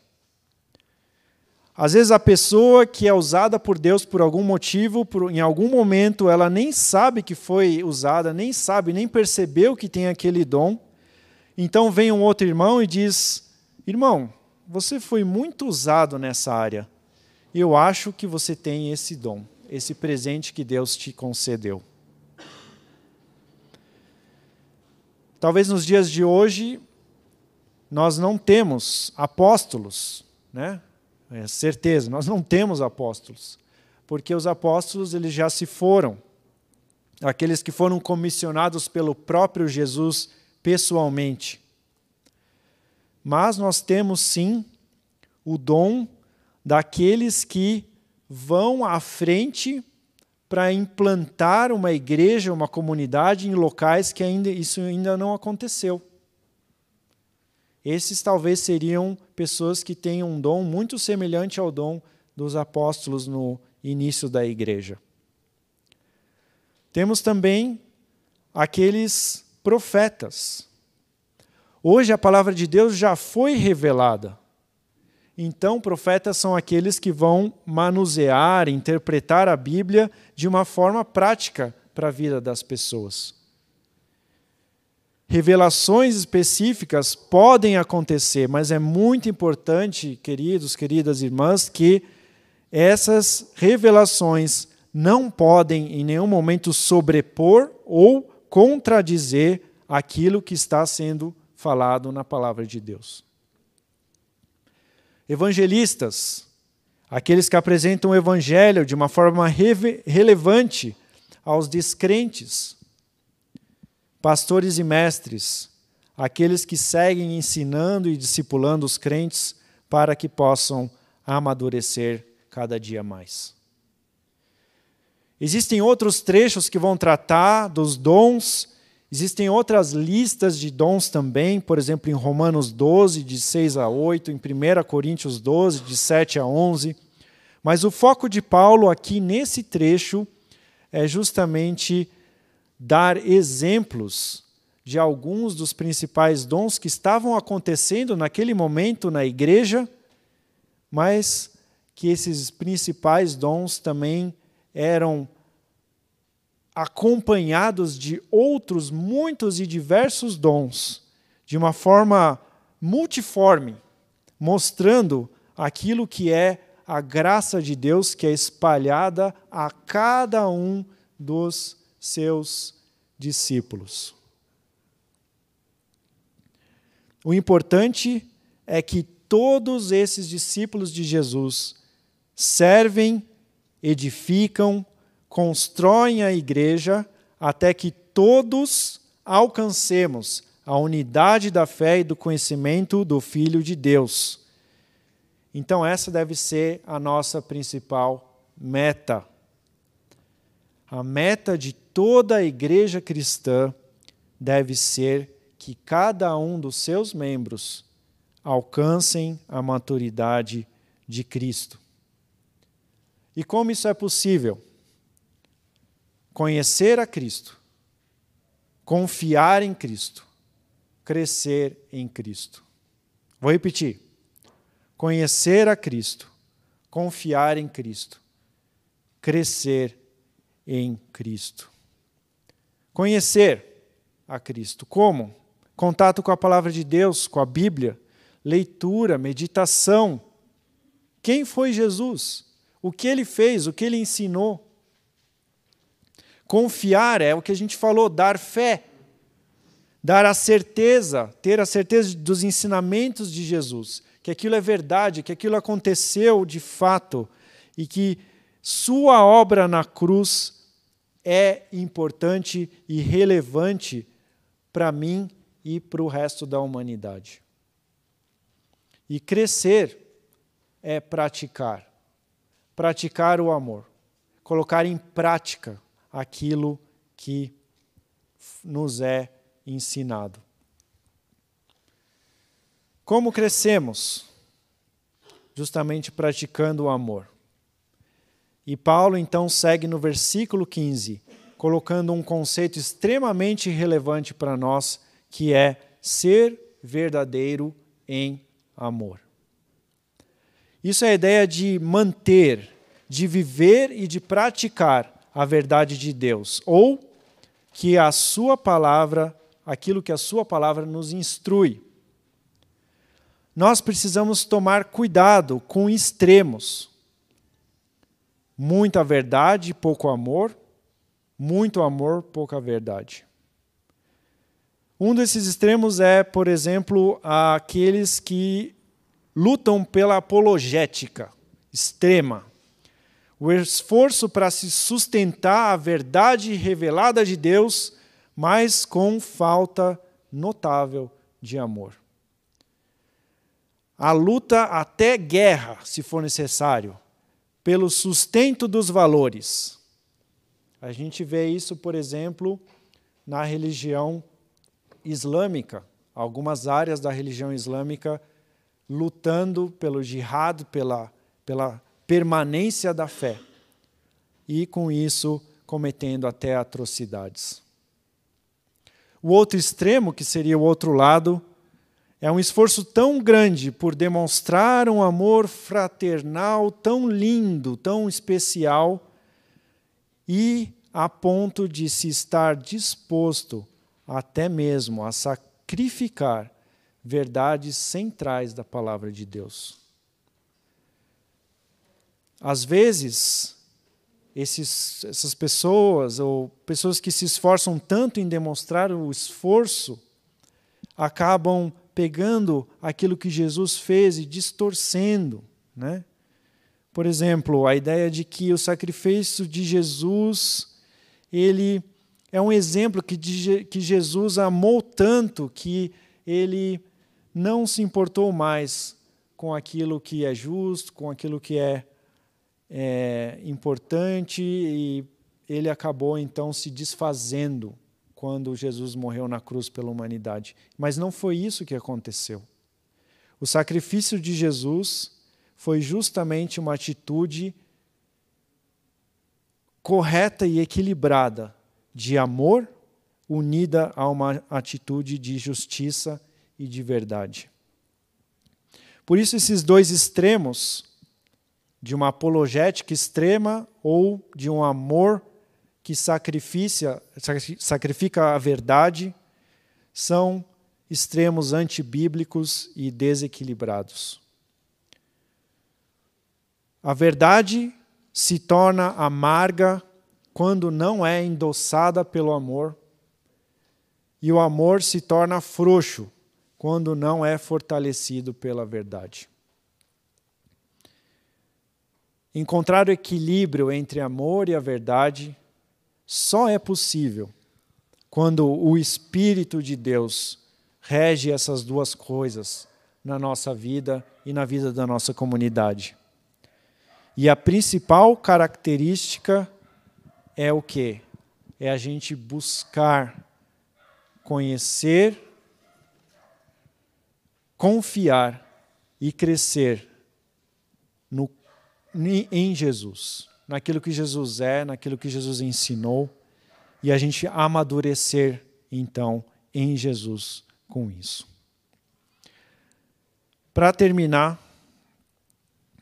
Speaker 1: Às vezes a pessoa que é usada por Deus por algum motivo, por, em algum momento, ela nem sabe que foi usada, nem sabe, nem percebeu que tem aquele dom. Então vem um outro irmão e diz: Irmão, você foi muito usado nessa área. Eu acho que você tem esse dom esse presente que Deus te concedeu. Talvez nos dias de hoje nós não temos apóstolos, né? É certeza, nós não temos apóstolos, porque os apóstolos eles já se foram. Aqueles que foram comissionados pelo próprio Jesus pessoalmente. Mas nós temos sim o dom daqueles que vão à frente para implantar uma igreja, uma comunidade em locais que ainda isso ainda não aconteceu. Esses talvez seriam pessoas que têm um dom muito semelhante ao dom dos apóstolos no início da igreja. Temos também aqueles profetas. Hoje a palavra de Deus já foi revelada. Então, profetas são aqueles que vão manusear, interpretar a Bíblia de uma forma prática para a vida das pessoas. Revelações específicas podem acontecer, mas é muito importante, queridos, queridas irmãs, que essas revelações não podem em nenhum momento sobrepor ou contradizer aquilo que está sendo falado na palavra de Deus. Evangelistas, aqueles que apresentam o evangelho de uma forma relevante aos descrentes. Pastores e mestres, aqueles que seguem ensinando e discipulando os crentes para que possam amadurecer cada dia mais. Existem outros trechos que vão tratar dos dons, existem outras listas de dons também, por exemplo, em Romanos 12, de 6 a 8, em 1 Coríntios 12, de 7 a 11. Mas o foco de Paulo aqui nesse trecho é justamente dar exemplos de alguns dos principais dons que estavam acontecendo naquele momento na igreja, mas que esses principais dons também eram acompanhados de outros muitos e diversos dons, de uma forma multiforme, mostrando aquilo que é a graça de Deus que é espalhada a cada um dos seus discípulos. O importante é que todos esses discípulos de Jesus servem, edificam, constroem a igreja até que todos alcancemos a unidade da fé e do conhecimento do Filho de Deus. Então, essa deve ser a nossa principal meta. A meta de toda a igreja cristã deve ser que cada um dos seus membros alcancem a maturidade de Cristo. E como isso é possível? Conhecer a Cristo, confiar em Cristo, crescer em Cristo. Vou repetir. Conhecer a Cristo, confiar em Cristo, crescer em Cristo. Conhecer a Cristo. Como? contato com a palavra de Deus, com a Bíblia, leitura, meditação. Quem foi Jesus? O que ele fez? O que ele ensinou? Confiar é o que a gente falou, dar fé, dar a certeza, ter a certeza dos ensinamentos de Jesus, que aquilo é verdade, que aquilo aconteceu de fato e que sua obra na cruz é importante e relevante para mim e para o resto da humanidade. E crescer é praticar. Praticar o amor. Colocar em prática aquilo que nos é ensinado. Como crescemos? Justamente praticando o amor. E Paulo então segue no versículo 15, colocando um conceito extremamente relevante para nós que é ser verdadeiro em amor. Isso é a ideia de manter, de viver e de praticar a verdade de Deus, ou que a sua palavra, aquilo que a sua palavra nos instrui. Nós precisamos tomar cuidado com extremos. Muita verdade, pouco amor, muito amor, pouca verdade. Um desses extremos é, por exemplo, aqueles que lutam pela apologética extrema. O esforço para se sustentar a verdade revelada de Deus, mas com falta notável de amor. A luta até guerra, se for necessário, pelo sustento dos valores. A gente vê isso, por exemplo, na religião islâmica, algumas áreas da religião islâmica lutando pelo jihad, pela, pela permanência da fé, e com isso cometendo até atrocidades. O outro extremo, que seria o outro lado, é um esforço tão grande por demonstrar um amor fraternal tão lindo, tão especial, e a ponto de se estar disposto até mesmo a sacrificar verdades centrais da palavra de Deus. Às vezes, esses, essas pessoas, ou pessoas que se esforçam tanto em demonstrar o esforço, acabam pegando aquilo que Jesus fez e distorcendo. Né? Por exemplo, a ideia de que o sacrifício de Jesus ele é um exemplo que, que Jesus amou tanto que ele não se importou mais com aquilo que é justo, com aquilo que é, é importante, e ele acabou então se desfazendo quando Jesus morreu na cruz pela humanidade. Mas não foi isso que aconteceu. O sacrifício de Jesus foi justamente uma atitude correta e equilibrada de amor unida a uma atitude de justiça e de verdade. Por isso, esses dois extremos, de uma apologética extrema ou de um amor que sacrifica, sacrifica a verdade, são extremos antibíblicos e desequilibrados. A verdade se torna amarga quando não é endossada pelo amor, e o amor se torna frouxo quando não é fortalecido pela verdade. Encontrar o equilíbrio entre amor e a verdade só é possível quando o Espírito de Deus rege essas duas coisas na nossa vida e na vida da nossa comunidade. E a principal característica é o que? É a gente buscar conhecer confiar e crescer em Jesus, naquilo que Jesus é, naquilo que Jesus ensinou, e a gente amadurecer, então, em Jesus com isso. Para terminar,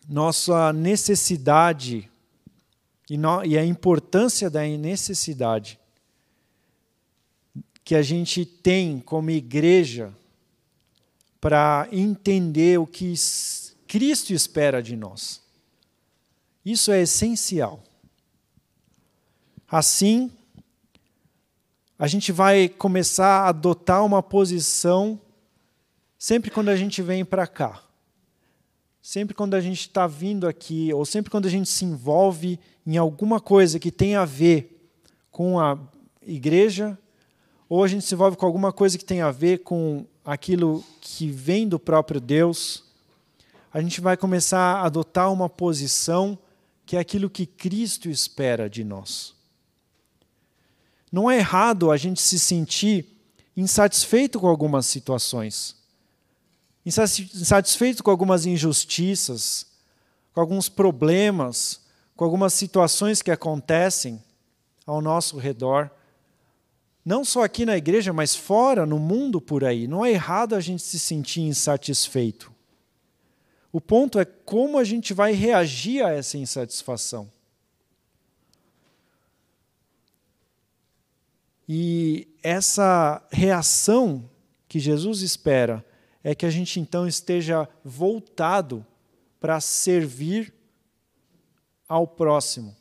Speaker 1: nossa necessidade e, no, e a importância da necessidade que a gente tem como igreja para entender o que Cristo espera de nós. Isso é essencial. Assim, a gente vai começar a adotar uma posição sempre quando a gente vem para cá. Sempre quando a gente está vindo aqui, ou sempre quando a gente se envolve em alguma coisa que tem a ver com a igreja, ou a gente se envolve com alguma coisa que tem a ver com aquilo que vem do próprio Deus, a gente vai começar a adotar uma posição que é aquilo que Cristo espera de nós. Não é errado a gente se sentir insatisfeito com algumas situações, insatisfeito com algumas injustiças, com alguns problemas, com algumas situações que acontecem ao nosso redor não só aqui na igreja, mas fora, no mundo por aí. Não é errado a gente se sentir insatisfeito. O ponto é como a gente vai reagir a essa insatisfação. E essa reação que Jesus espera é que a gente então esteja voltado para servir ao próximo,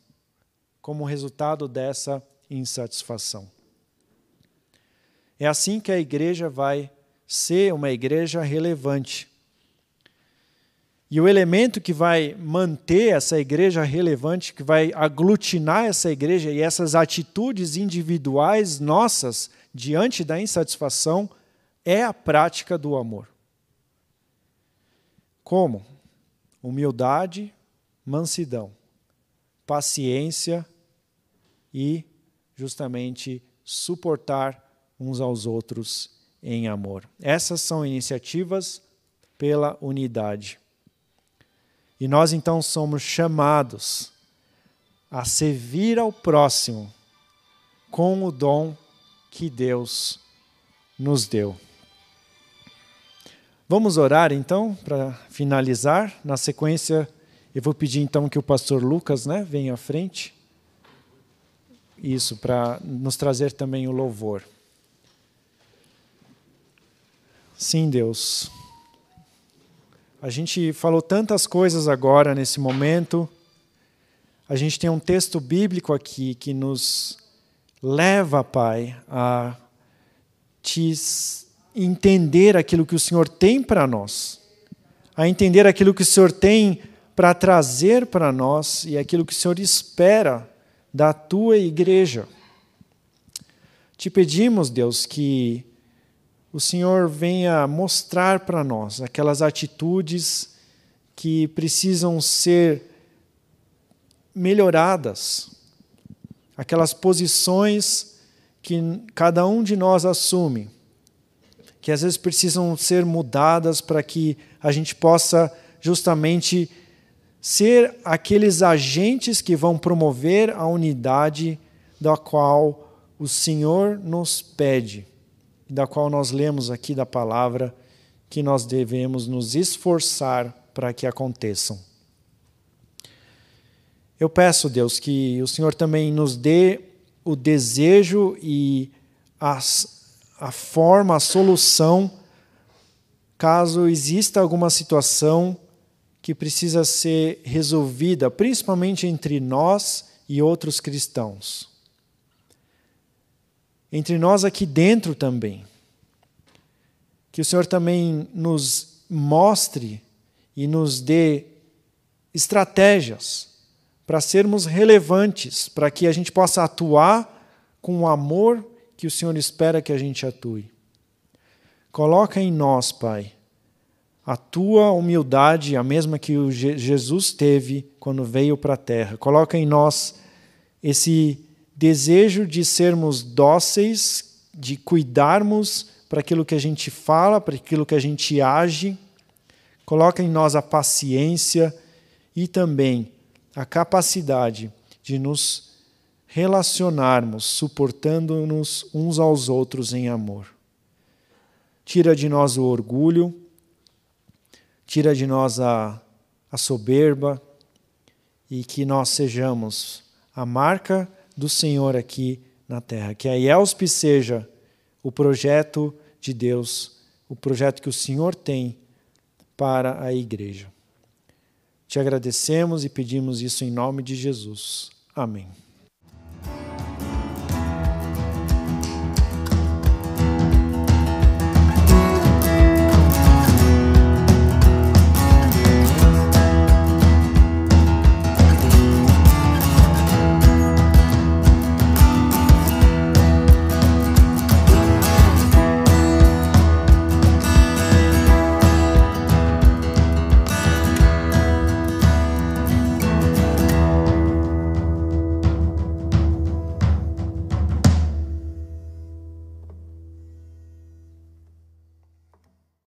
Speaker 1: como resultado dessa insatisfação. É assim que a igreja vai ser uma igreja relevante. E o elemento que vai manter essa igreja relevante, que vai aglutinar essa igreja e essas atitudes individuais nossas diante da insatisfação, é a prática do amor. Como? Humildade, mansidão, paciência e, justamente, suportar uns aos outros em amor. Essas são iniciativas pela unidade. E nós então somos chamados a servir ao próximo com o dom que Deus nos deu. Vamos orar então para finalizar. Na sequência, eu vou pedir então que o pastor Lucas né, venha à frente. Isso, para nos trazer também o louvor. Sim, Deus. A gente falou tantas coisas agora nesse momento. A gente tem um texto bíblico aqui que nos leva, Pai, a te entender aquilo que o Senhor tem para nós, a entender aquilo que o Senhor tem para trazer para nós e aquilo que o Senhor espera da tua igreja. Te pedimos, Deus, que o Senhor venha mostrar para nós aquelas atitudes que precisam ser melhoradas, aquelas posições que cada um de nós assume, que às vezes precisam ser mudadas para que a gente possa justamente ser aqueles agentes que vão promover a unidade da qual o Senhor nos pede, da qual nós lemos aqui da palavra que nós devemos nos esforçar para que aconteçam. Eu peço, Deus, que o Senhor também nos dê o desejo e a, a forma, a solução, caso exista alguma situação que precisa ser resolvida, principalmente entre nós e outros cristãos. Entre nós aqui dentro também. Que o Senhor também nos mostre e nos dê estratégias para sermos relevantes, para que a gente possa atuar com o amor que o Senhor espera que a gente atue. Coloca em nós, Pai, a tua humildade, a mesma que Jesus teve quando veio para a terra. Coloca em nós esse desejo de sermos dóceis, de cuidarmos para aquilo que a gente fala, para aquilo que a gente age. Coloca em nós a paciência e também a capacidade de nos relacionarmos, suportando-nos uns aos outros em amor. Tira de nós o orgulho, tira de nós a, a soberba e que nós sejamos a marca do Senhor aqui na terra. Que a IELSP seja o projeto de Deus, o projeto que o Senhor tem para a igreja. Te agradecemos e pedimos isso em nome de Jesus. Amém.